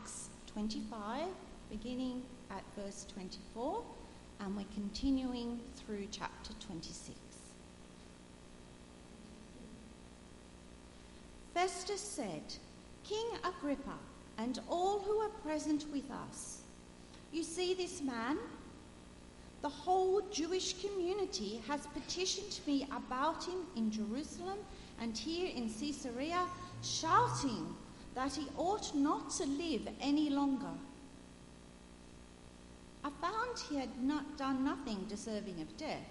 Acts 25, beginning at verse 24, and we're continuing through chapter 26. Festus said, King Agrippa, and all who are present with us, you see this man? The whole Jewish community has petitioned me about him in Jerusalem and here in Caesarea, shouting that he ought not to live any longer. I found he had not done nothing deserving of death,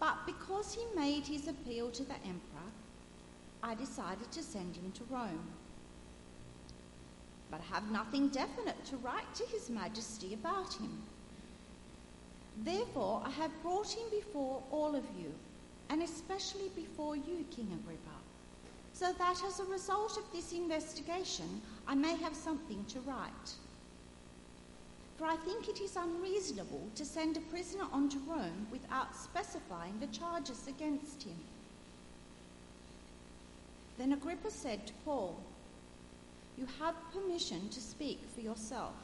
but because he made his appeal to the emperor, I decided to send him to Rome. But I have nothing definite to write to His Majesty about him. Therefore, I have brought him before all of you, and especially before you, King Agrippa, so that as a result of this investigation, I may have something to write. For I think it is unreasonable to send a prisoner on to Rome without specifying the charges against him. Then Agrippa said to Paul, You have permission to speak for yourself.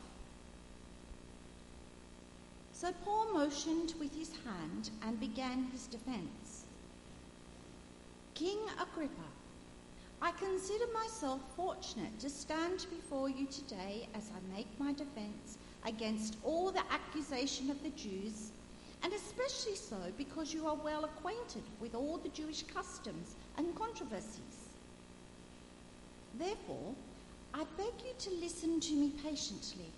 So Paul motioned with his hand and began his defense. King Agrippa, I consider myself fortunate to stand before you today as I make my defense against all the accusation of the Jews, and especially so because you are well acquainted with all the Jewish customs and controversies. Therefore, I beg you to listen to me patiently.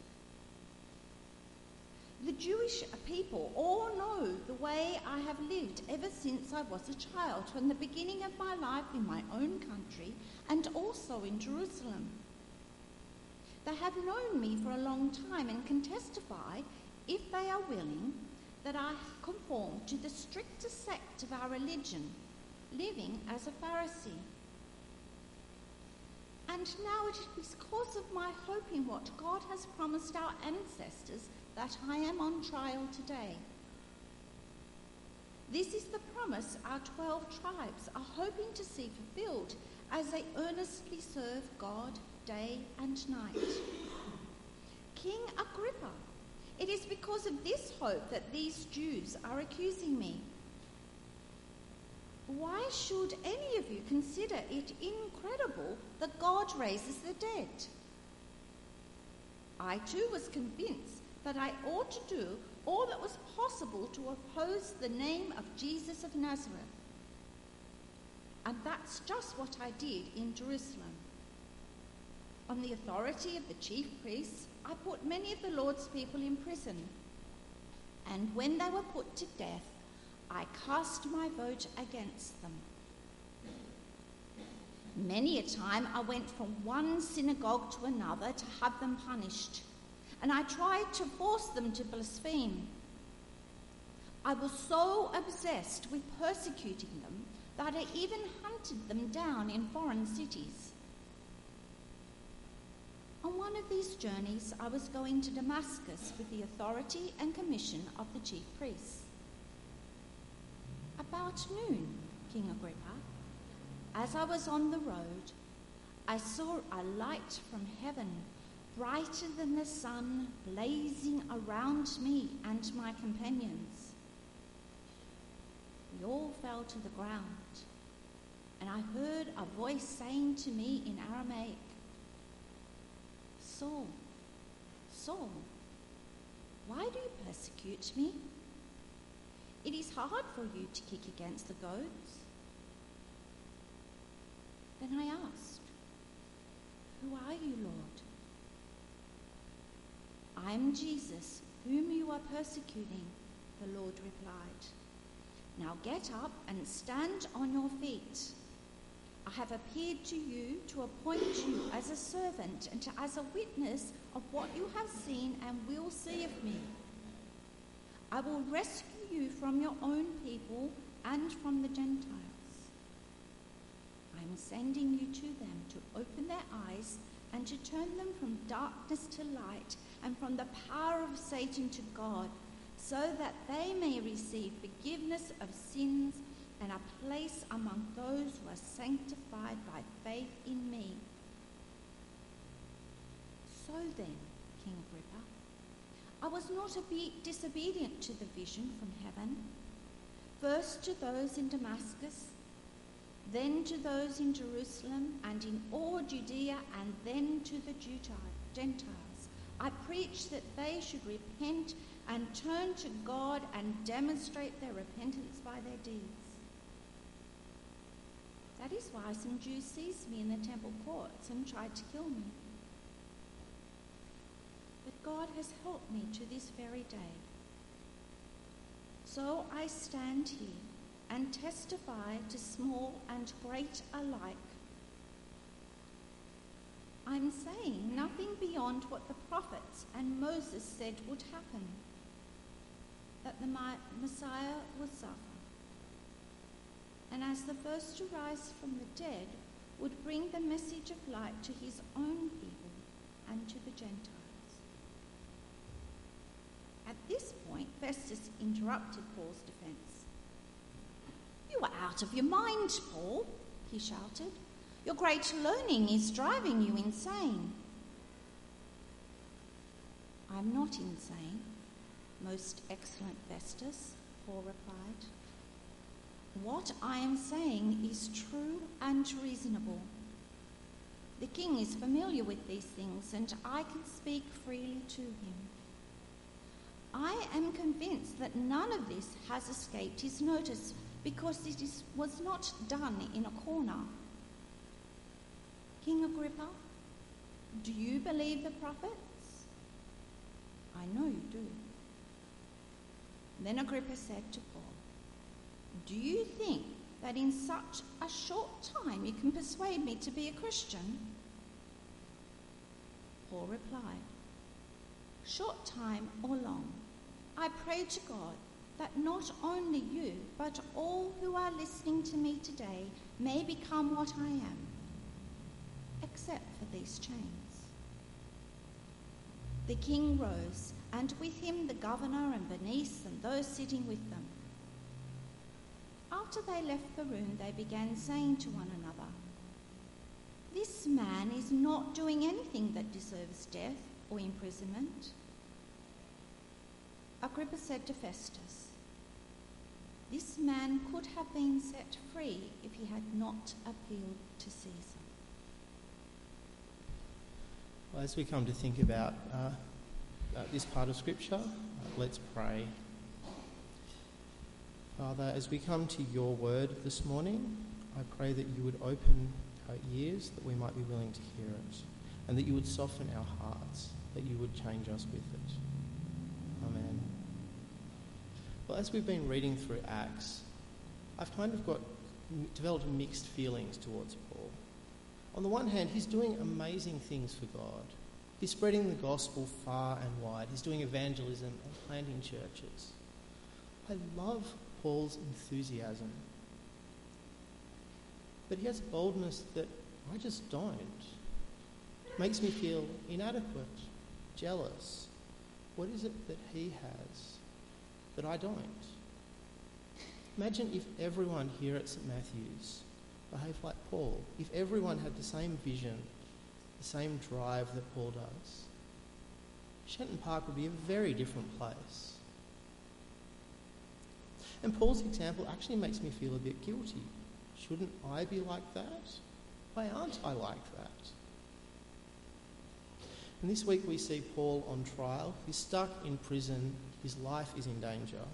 The Jewish people all know the way I have lived ever since I was a child, from the beginning of my life in my own country and also in Jerusalem. They have known me for a long time and can testify, if they are willing, that I conform to the strictest sect of our religion, living as a Pharisee. And now it is because of my hope in what God has promised our ancestors that I am on trial today. This is the promise our 12 tribes are hoping to see fulfilled as they earnestly serve God day and night. King Agrippa, it is because of this hope that these Jews are accusing me. Why should any of you consider it incredible that God raises the dead? I too was convinced that I ought to do all that was possible to oppose the name of Jesus of Nazareth. And that's just what I did in Jerusalem. On the authority of the chief priests, I put many of the Lord's people in prison. And when they were put to death, I cast my vote against them. Many a time I went from one synagogue to another to have them punished, and I tried to force them to blaspheme. I was so obsessed with persecuting them that I even hunted them down in foreign cities. On one of these journeys, I was going to Damascus with the authority and commission of the chief priests. About noon, King Agrippa, as I was on the road, I saw a light from heaven, brighter than the sun, blazing around me and my companions. We all fell to the ground, and I heard a voice saying to me in Aramaic, Saul, Saul, why do you persecute me? It is hard for you to kick against the goads. Then I asked, Who are you, Lord? I am Jesus, whom you are persecuting, the Lord replied. Now get up and stand on your feet. I have appeared to you to appoint you as a servant and to, as a witness of what you have seen and will see of me. I will rescue you from your own people and from the Gentiles. I am sending you to them to open their eyes and to turn them from darkness to light and from the power of Satan to God, so that they may receive forgiveness of sins and a place among those who are sanctified by faith in me. So then, King Agrippa, I was not obe- disobedient to the vision from heaven. First to those in Damascus, then to those in Jerusalem and in all Judea, and then to the Gentiles. I preached that they should repent and turn to God and demonstrate their repentance by their deeds. That is why some Jews seized me in the temple courts and tried to kill me. But God has helped me to this very day. So I stand here and testify to small and great alike. I'm saying nothing beyond what the prophets and Moses said would happen that the Messiah would suffer, and as the first to rise from the dead, would bring the message of light to his own people and to the Gentiles. At this point, Festus interrupted Paul's defense. Are out of your mind, Paul, he shouted. Your great learning is driving you insane. I'm not insane, most excellent Festus, Paul replied. What I am saying is true and reasonable. The king is familiar with these things, and I can speak freely to him. I am convinced that none of this has escaped his notice because it is, was not done in a corner. King Agrippa, do you believe the prophets? I know you do. Then Agrippa said to Paul, Do you think that in such a short time you can persuade me to be a Christian? Paul replied, Short time or long, I pray to God that not only you, but all who are listening to me today may become what I am, except for these chains. The king rose, and with him the governor and Bernice and those sitting with them. After they left the room, they began saying to one another, This man is not doing anything that deserves death or imprisonment. Agrippa said to Festus, This man could have been set free if he had not appealed to Caesar. Well, as we come to think about uh, uh, this part of Scripture, uh, let's pray. Father, as we come to your word this morning, I pray that you would open our ears that we might be willing to hear it, and that you would soften our hearts, that you would change us with it. Amen. Well, as we've been reading through Acts, I've kind of got developed mixed feelings towards Paul. On the one hand, he's doing amazing things for God. He's spreading the gospel far and wide. He's doing evangelism and planting churches. I love Paul's enthusiasm. But he has boldness that I just don't. It makes me feel inadequate, jealous. What is it that he has that I don't. Imagine if everyone here at St Matthew's behaved like Paul, if everyone had the same vision, the same drive that Paul does. Shenton Park would be a very different place. And Paul's example actually makes me feel a bit guilty. Shouldn't I be like that? Why aren't I like that? And this week we see Paul on trial. He's stuck in prison his life is in danger.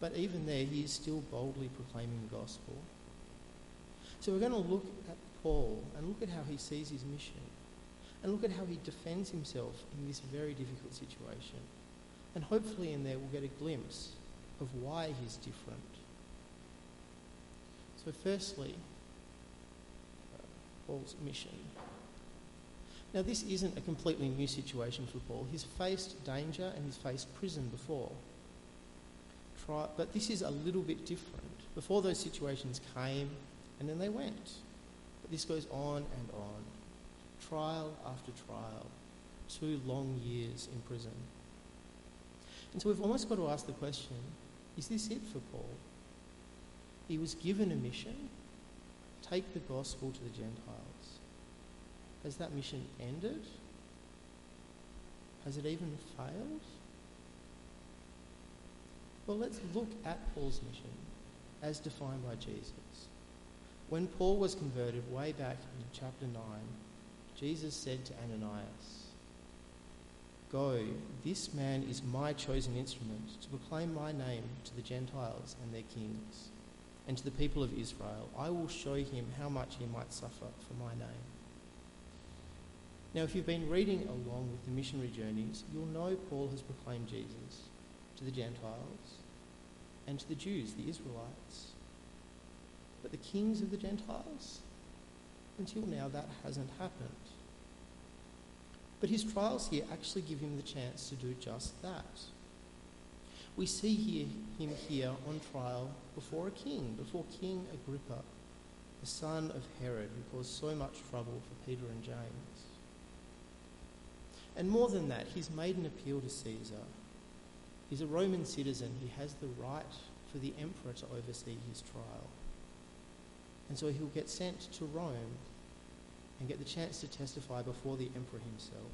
But even there, he is still boldly proclaiming the gospel. So we're going to look at Paul and look at how he sees his mission and look at how he defends himself in this very difficult situation. And hopefully, in there, we'll get a glimpse of why he's different. So, firstly, uh, Paul's mission. Now, this isn't a completely new situation for Paul. He's faced danger and he's faced prison before. Try, but this is a little bit different. Before those situations came and then they went. But this goes on and on. Trial after trial. Two long years in prison. And so we've almost got to ask the question is this it for Paul? He was given a mission take the gospel to the Gentiles. Has that mission ended Has it even failed? Well, let's look at Paul's mission as defined by Jesus. When Paul was converted way back in chapter 9, Jesus said to Ananias, Go, this man is my chosen instrument to proclaim my name to the Gentiles and their kings, and to the people of Israel. I will show him how much he might suffer for my name. Now, if you've been reading along with the missionary journeys, you'll know Paul has proclaimed Jesus to the Gentiles and to the Jews, the Israelites. But the kings of the Gentiles, until now, that hasn't happened. But his trials here actually give him the chance to do just that. We see here, him here on trial before a king, before King Agrippa, the son of Herod, who caused so much trouble for Peter and James. And more than that, he's made an appeal to Caesar. He's a Roman citizen. He has the right for the emperor to oversee his trial. And so he'll get sent to Rome and get the chance to testify before the emperor himself.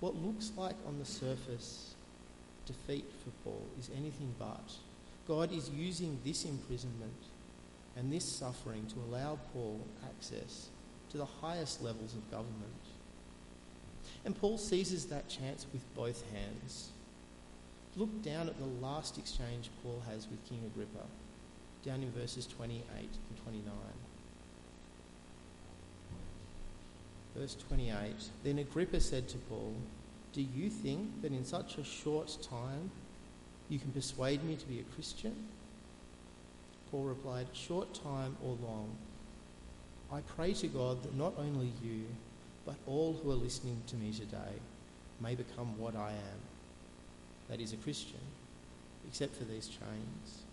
What looks like on the surface defeat for Paul is anything but. God is using this imprisonment and this suffering to allow Paul access to the highest levels of government. And Paul seizes that chance with both hands. Look down at the last exchange Paul has with King Agrippa, down in verses 28 and 29. Verse 28 Then Agrippa said to Paul, Do you think that in such a short time you can persuade me to be a Christian? Paul replied, Short time or long, I pray to God that not only you, but all who are listening to me today may become what I am. That is, a Christian, except for these chains.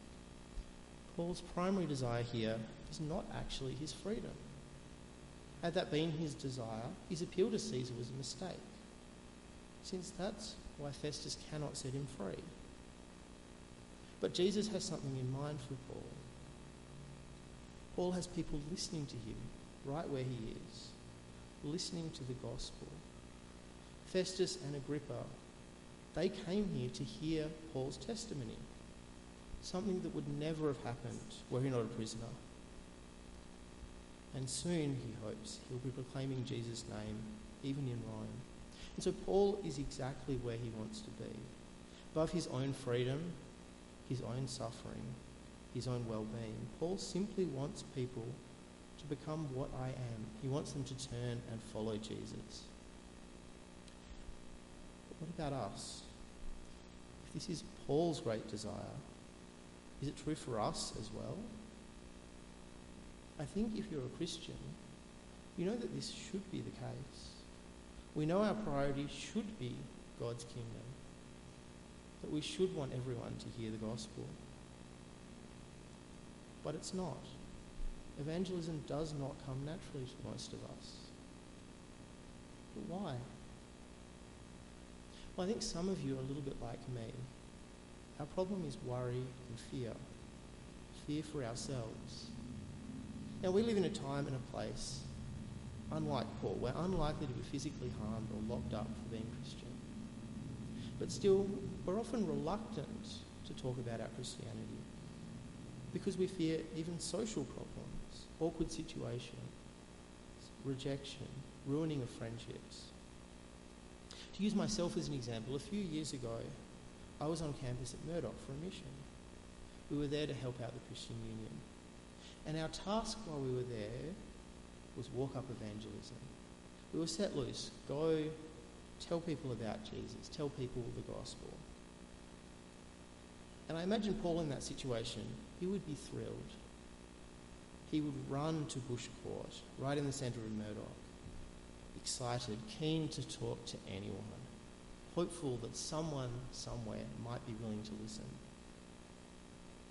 Paul's primary desire here is not actually his freedom. Had that been his desire, his appeal to Caesar was a mistake, since that's why Festus cannot set him free. But Jesus has something in mind for Paul. Paul has people listening to him right where he is, listening to the gospel. Festus and Agrippa, they came here to hear Paul's testimony, something that would never have happened were he not a prisoner. And soon, he hopes, he'll be proclaiming Jesus' name, even in Rome. And so Paul is exactly where he wants to be. Above his own freedom, his own suffering, his own well being, Paul simply wants people to become what I am. He wants them to turn and follow Jesus. But what about us? If this is Paul's great desire, is it true for us as well? I think if you're a Christian, you know that this should be the case. We know our priority should be God's kingdom, that we should want everyone to hear the gospel. But it's not. Evangelism does not come naturally to most of us. But why? Well, I think some of you are a little bit like me. Our problem is worry and fear. Fear for ourselves now, we live in a time and a place, unlike Paul, where we're unlikely to be physically harmed or locked up for being Christian. But still, we're often reluctant to talk about our Christianity because we fear even social problems, awkward situations, rejection, ruining of friendships. To use myself as an example, a few years ago, I was on campus at Murdoch for a mission. We were there to help out the Christian Union. And our task while we were there was walk up evangelism. We were set loose. Go tell people about Jesus, tell people the gospel. And I imagine Paul in that situation, he would be thrilled. He would run to Bush Court, right in the centre of Murdoch, excited, keen to talk to anyone, hopeful that someone somewhere might be willing to listen.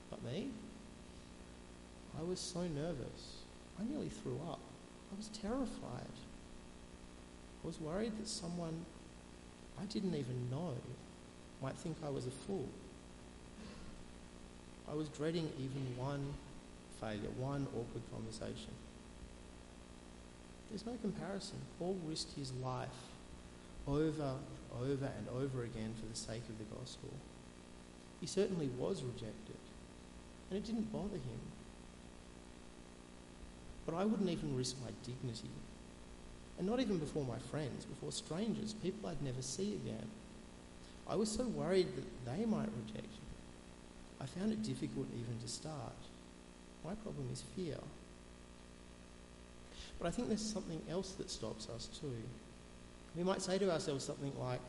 But me? I was so nervous. I nearly threw up. I was terrified. I was worried that someone I didn't even know might think I was a fool. I was dreading even one failure, one awkward conversation. There's no comparison. Paul risked his life over and over and over again for the sake of the gospel. He certainly was rejected, and it didn't bother him. But I wouldn't even risk my dignity, and not even before my friends, before strangers, people I'd never see again. I was so worried that they might reject me. I found it difficult even to start. My problem is fear. But I think there's something else that stops us too. We might say to ourselves something like,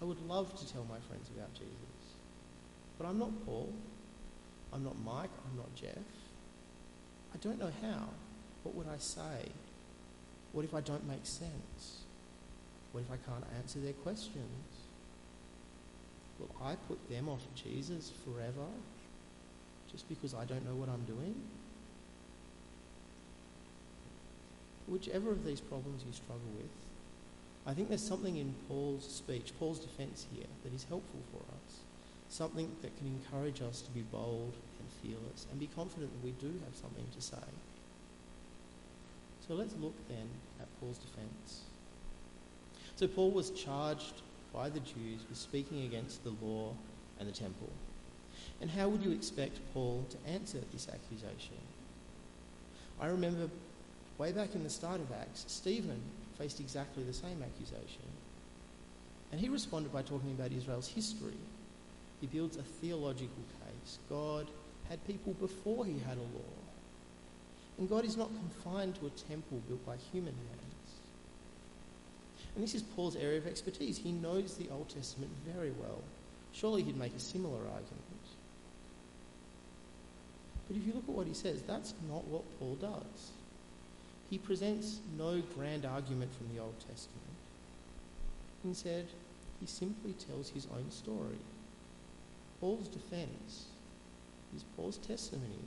I would love to tell my friends about Jesus, but I'm not Paul, I'm not Mike, I'm not Jeff. I don't know how. What would I say? What if I don't make sense? What if I can't answer their questions? Will I put them off Jesus forever just because I don't know what I'm doing? Whichever of these problems you struggle with, I think there's something in Paul's speech, Paul's defense here, that is helpful for us. Something that can encourage us to be bold and fearless and be confident that we do have something to say. So let's look then at Paul's defense. So Paul was charged by the Jews with speaking against the law and the temple. And how would you expect Paul to answer this accusation? I remember way back in the start of Acts, Stephen faced exactly the same accusation. And he responded by talking about Israel's history. He builds a theological case. God had people before he had a law. And God is not confined to a temple built by human hands. And this is Paul's area of expertise. He knows the Old Testament very well. Surely he'd make a similar argument. But if you look at what he says, that's not what Paul does. He presents no grand argument from the Old Testament. Instead, he simply tells his own story. Paul's defense is Paul's testimony.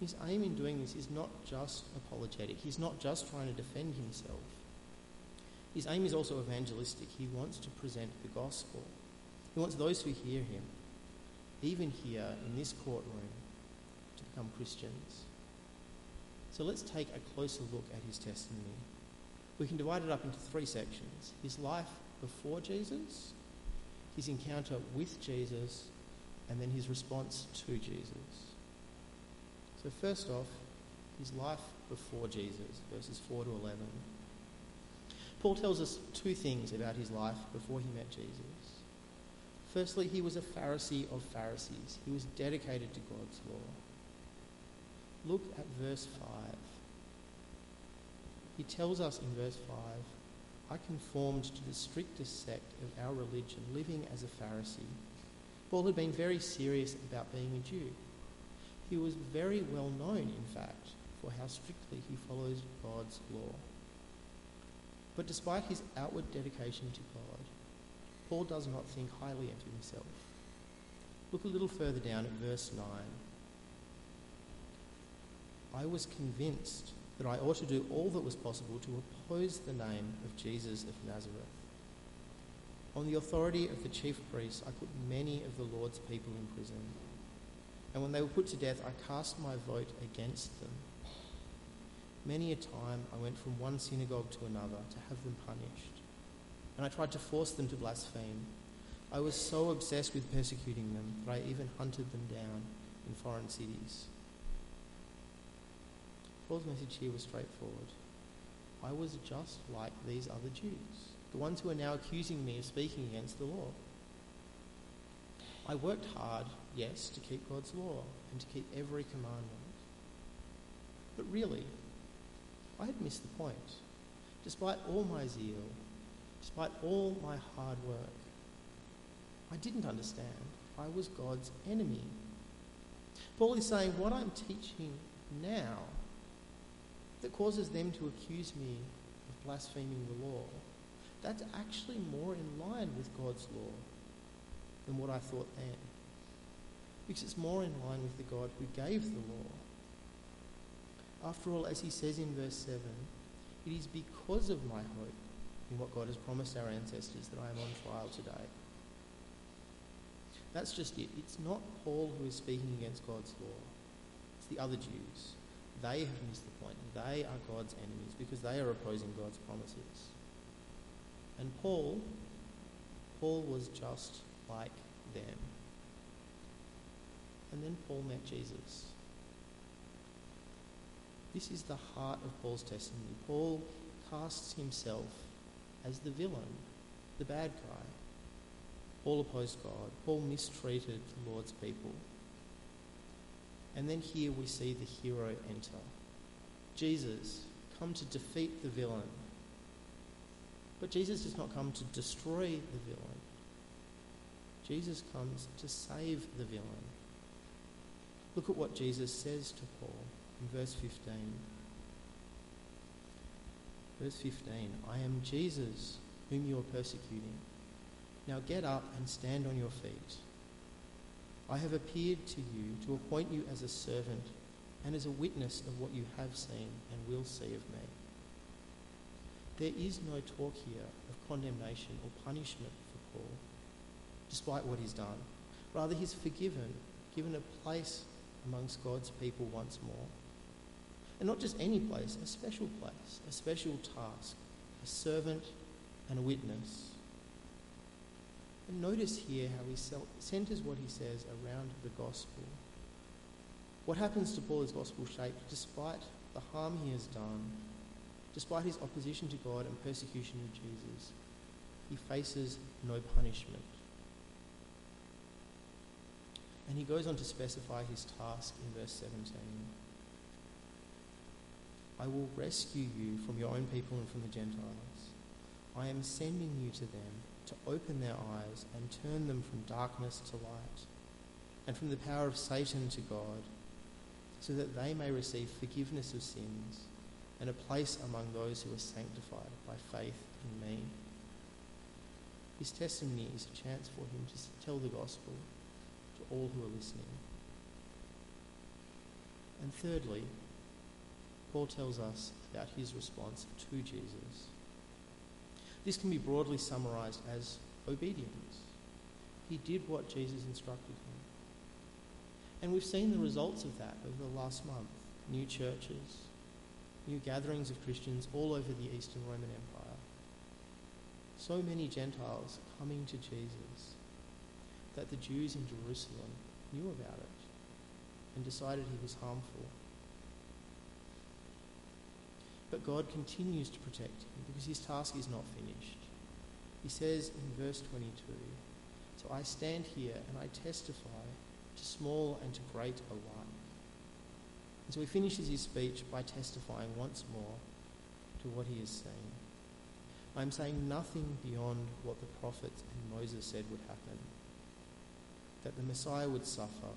His aim in doing this is not just apologetic, he's not just trying to defend himself. His aim is also evangelistic. He wants to present the gospel. He wants those who hear him, even here in this courtroom, to become Christians. So let's take a closer look at his testimony. We can divide it up into three sections his life before Jesus, his encounter with Jesus, and then his response to Jesus. So, first off, his life before Jesus, verses 4 to 11. Paul tells us two things about his life before he met Jesus. Firstly, he was a Pharisee of Pharisees, he was dedicated to God's law. Look at verse 5. He tells us in verse 5 I conformed to the strictest sect of our religion, living as a Pharisee. Paul had been very serious about being a Jew. He was very well known, in fact, for how strictly he follows God's law. But despite his outward dedication to God, Paul does not think highly of himself. Look a little further down at verse 9. I was convinced that I ought to do all that was possible to oppose the name of Jesus of Nazareth. On the authority of the chief priests, I put many of the Lord's people in prison. And when they were put to death, I cast my vote against them. Many a time I went from one synagogue to another to have them punished. And I tried to force them to blaspheme. I was so obsessed with persecuting them that I even hunted them down in foreign cities. Paul's message here was straightforward. I was just like these other Jews, the ones who are now accusing me of speaking against the law. I worked hard, yes, to keep God's law and to keep every commandment. But really, I had missed the point. Despite all my zeal, despite all my hard work, I didn't understand. I was God's enemy. Paul is saying what I'm teaching now that causes them to accuse me of blaspheming the law, that's actually more in line with God's law than what I thought then. Because it's more in line with the God who gave the law. After all, as he says in verse 7, it is because of my hope in what God has promised our ancestors that I am on trial today. That's just it. It's not Paul who is speaking against God's law, it's the other Jews they have missed the point. They are God's enemies because they are opposing God's promises. And Paul, Paul was just like them. And then Paul met Jesus. This is the heart of Paul's testimony. Paul casts himself as the villain, the bad guy. Paul opposed God. Paul mistreated the Lord's people. And then here we see the hero enter. Jesus, come to defeat the villain. But Jesus does not come to destroy the villain. Jesus comes to save the villain. Look at what Jesus says to Paul in verse 15. Verse 15 I am Jesus whom you are persecuting. Now get up and stand on your feet. I have appeared to you to appoint you as a servant and as a witness of what you have seen and will see of me. There is no talk here of condemnation or punishment for Paul, despite what he's done. Rather, he's forgiven, given a place amongst God's people once more. And not just any place, a special place, a special task, a servant and a witness. And notice here how he centers what he says around the gospel. What happens to Paul is gospel shaped despite the harm he has done, despite his opposition to God and persecution of Jesus. He faces no punishment. And he goes on to specify his task in verse 17. I will rescue you from your own people and from the Gentiles. I am sending you to them to open their eyes and turn them from darkness to light and from the power of Satan to God, so that they may receive forgiveness of sins and a place among those who are sanctified by faith in me. His testimony is a chance for him to tell the gospel to all who are listening. And thirdly, Paul tells us about his response to Jesus. This can be broadly summarized as obedience. He did what Jesus instructed him. And we've seen the results of that over the last month. New churches, new gatherings of Christians all over the Eastern Roman Empire. So many Gentiles coming to Jesus that the Jews in Jerusalem knew about it and decided he was harmful. But God continues to protect him because his task is not finished. He says in verse 22 So I stand here and I testify to small and to great alike. And so he finishes his speech by testifying once more to what he has seen. I'm saying nothing beyond what the prophets and Moses said would happen that the Messiah would suffer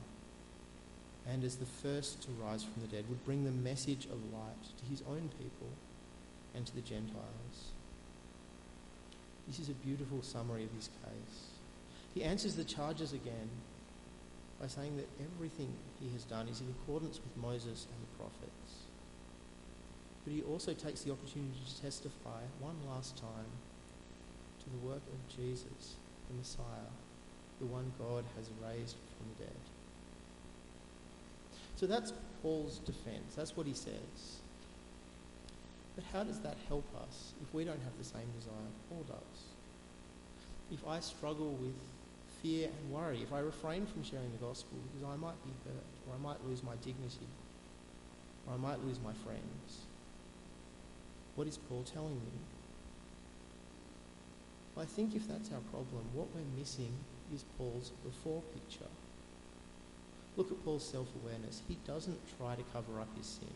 and as the first to rise from the dead would bring the message of light to his own people and to the Gentiles. This is a beautiful summary of his case. He answers the charges again by saying that everything he has done is in accordance with Moses and the prophets. But he also takes the opportunity to testify one last time to the work of Jesus, the Messiah, the one God has raised from the dead. So that's Paul's defense. That's what he says. But how does that help us if we don't have the same desire Paul does? If I struggle with fear and worry, if I refrain from sharing the gospel because I might be hurt, or I might lose my dignity, or I might lose my friends, what is Paul telling me? I think if that's our problem, what we're missing is Paul's before picture. Look at Paul's self awareness. He doesn't try to cover up his sin,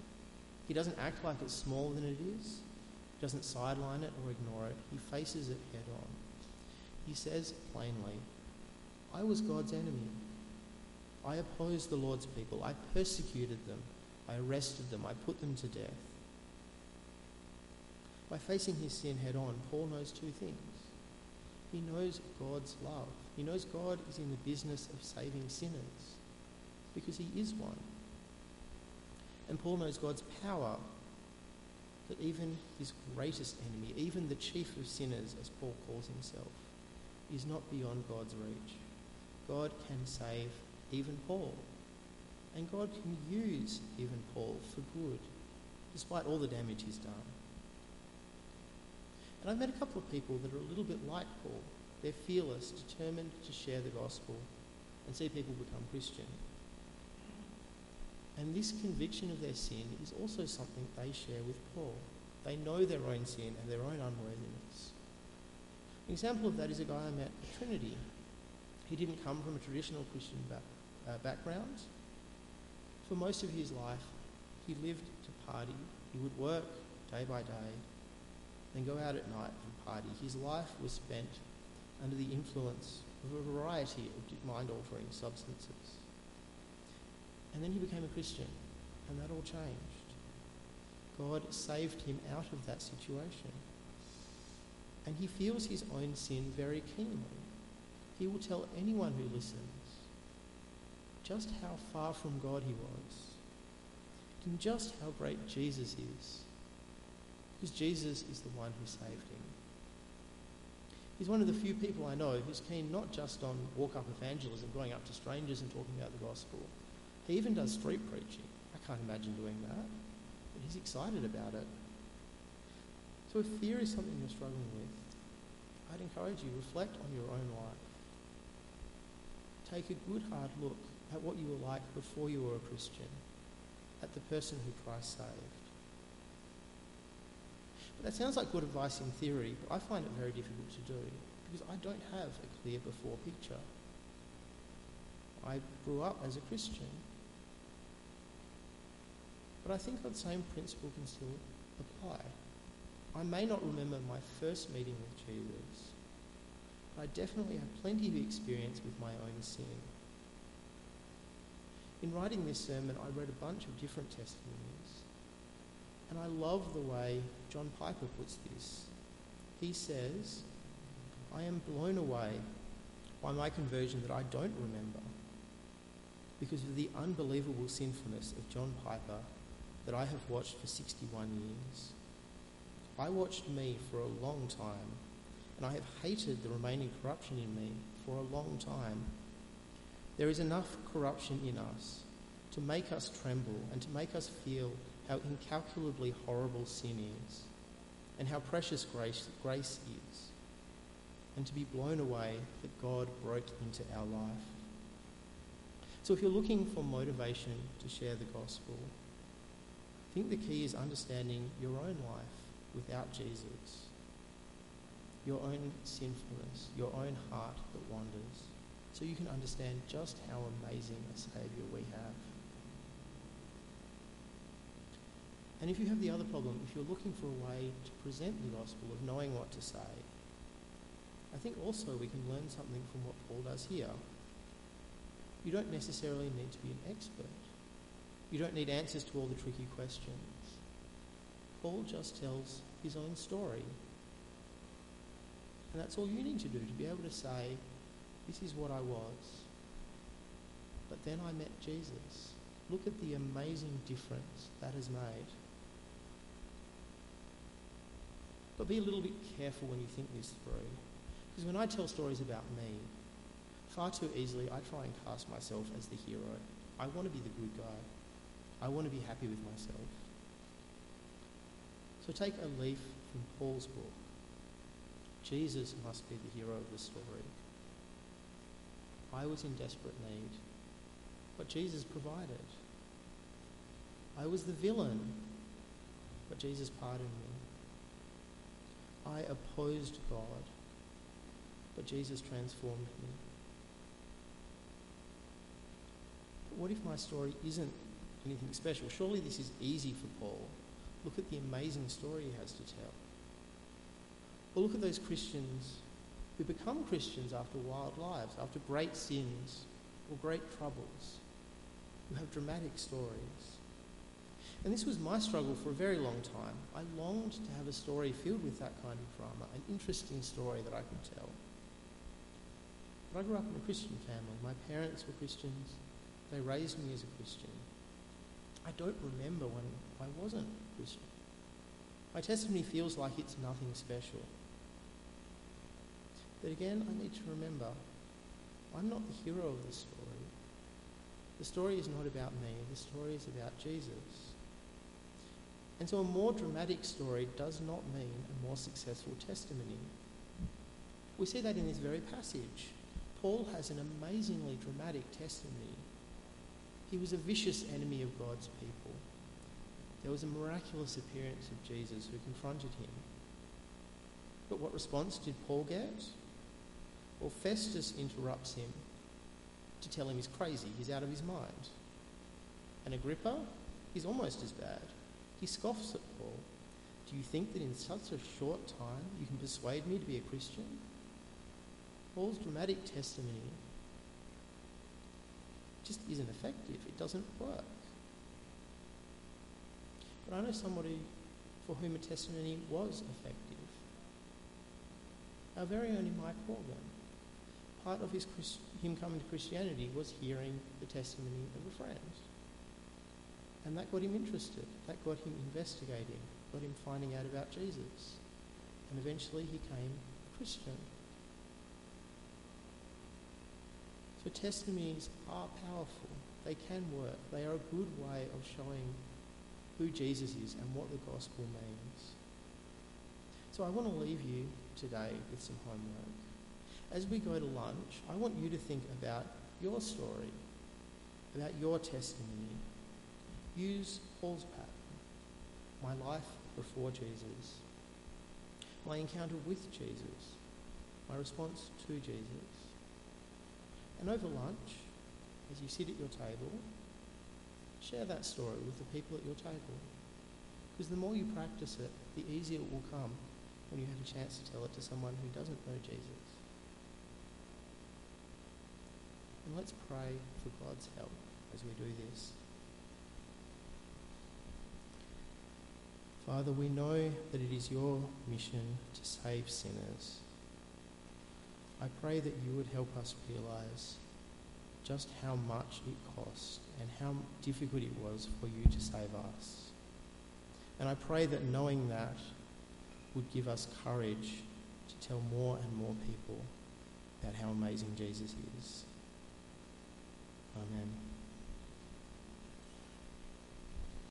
he doesn't act like it's smaller than it is, he doesn't sideline it or ignore it. He faces it head on. He says plainly, I was God's enemy. I opposed the Lord's people. I persecuted them. I arrested them. I put them to death. By facing his sin head on, Paul knows two things. He knows God's love. He knows God is in the business of saving sinners because he is one. And Paul knows God's power that even his greatest enemy, even the chief of sinners, as Paul calls himself, is not beyond God's reach. God can save even Paul. And God can use even Paul for good, despite all the damage he's done. And I've met a couple of people that are a little bit like Paul. They're fearless, determined to share the gospel and see people become Christian. And this conviction of their sin is also something they share with Paul. They know their own sin and their own unworthiness. An example of that is a guy I met at Trinity. He didn't come from a traditional Christian back, uh, background. For most of his life, he lived to party. He would work day by day, then go out at night and party. His life was spent under the influence of a variety of mind altering substances. And then he became a Christian, and that all changed. God saved him out of that situation. And he feels his own sin very keenly. He will tell anyone who listens just how far from God he was, and just how great Jesus is, because Jesus is the one who saved him. He's one of the few people I know who's keen not just on walk up evangelism, going up to strangers and talking about the gospel. He even does street preaching. I can't imagine doing that, but he's excited about it. So if fear is something you're struggling with, I'd encourage you to reflect on your own life. Take a good hard look at what you were like before you were a Christian, at the person who Christ saved. But that sounds like good advice in theory, but I find it very difficult to do because I don't have a clear before picture. I grew up as a Christian. But I think that same principle can still apply. I may not remember my first meeting with Jesus, but I definitely have plenty of experience with my own sin. In writing this sermon, I read a bunch of different testimonies, and I love the way John Piper puts this. He says, I am blown away by my conversion that I don't remember because of the unbelievable sinfulness of John Piper that I have watched for 61 years. I watched me for a long time, and I have hated the remaining corruption in me for a long time. There is enough corruption in us to make us tremble and to make us feel how incalculably horrible sin is and how precious grace, grace is, and to be blown away that God broke into our life. So, if you're looking for motivation to share the gospel, think the key is understanding your own life without Jesus, your own sinfulness, your own heart that wanders, so you can understand just how amazing a Saviour we have. And if you have the other problem, if you're looking for a way to present the gospel of knowing what to say, I think also we can learn something from what Paul does here. You don't necessarily need to be an expert. You don't need answers to all the tricky questions. Paul just tells his own story. And that's all you need to do to be able to say, This is what I was. But then I met Jesus. Look at the amazing difference that has made. But be a little bit careful when you think this through. Because when I tell stories about me, far too easily I try and cast myself as the hero. I want to be the good guy. I want to be happy with myself. So take a leaf from Paul's book. Jesus must be the hero of the story. I was in desperate need, but Jesus provided. I was the villain, but Jesus pardoned me. I opposed God, but Jesus transformed me. But what if my story isn't anything special? Surely this is easy for Paul. Look at the amazing story he has to tell. Or look at those Christians who become Christians after wild lives, after great sins or great troubles, who have dramatic stories. And this was my struggle for a very long time. I longed to have a story filled with that kind of drama, an interesting story that I could tell. But I grew up in a Christian family. My parents were Christians. They raised me as a Christian. I don't remember when I wasn't Christian. My testimony feels like it's nothing special. But again, I need to remember I'm not the hero of the story. The story is not about me, the story is about Jesus. And so a more dramatic story does not mean a more successful testimony. We see that in this very passage. Paul has an amazingly dramatic testimony. He was a vicious enemy of God's people. There was a miraculous appearance of Jesus who confronted him. But what response did Paul get? Well, Festus interrupts him to tell him he's crazy, he's out of his mind. And Agrippa, he's almost as bad. He scoffs at Paul. Do you think that in such a short time you can persuade me to be a Christian? Paul's dramatic testimony just isn't effective. It doesn't work. But I know somebody for whom a testimony was effective. Our very own Mike Horgan. Part of his him coming to Christianity was hearing the testimony of a friend. And that got him interested. That got him investigating, got him finding out about Jesus. And eventually he became a Christian. Testimonies are powerful. They can work. They are a good way of showing who Jesus is and what the gospel means. So I want to leave you today with some homework. As we go to lunch, I want you to think about your story, about your testimony. Use Paul's pattern my life before Jesus, my encounter with Jesus, my response to Jesus. And over lunch, as you sit at your table, share that story with the people at your table. Because the more you practice it, the easier it will come when you have a chance to tell it to someone who doesn't know Jesus. And let's pray for God's help as we do this. Father, we know that it is your mission to save sinners. I pray that you would help us realize just how much it cost and how difficult it was for you to save us. And I pray that knowing that would give us courage to tell more and more people about how amazing Jesus is. Amen.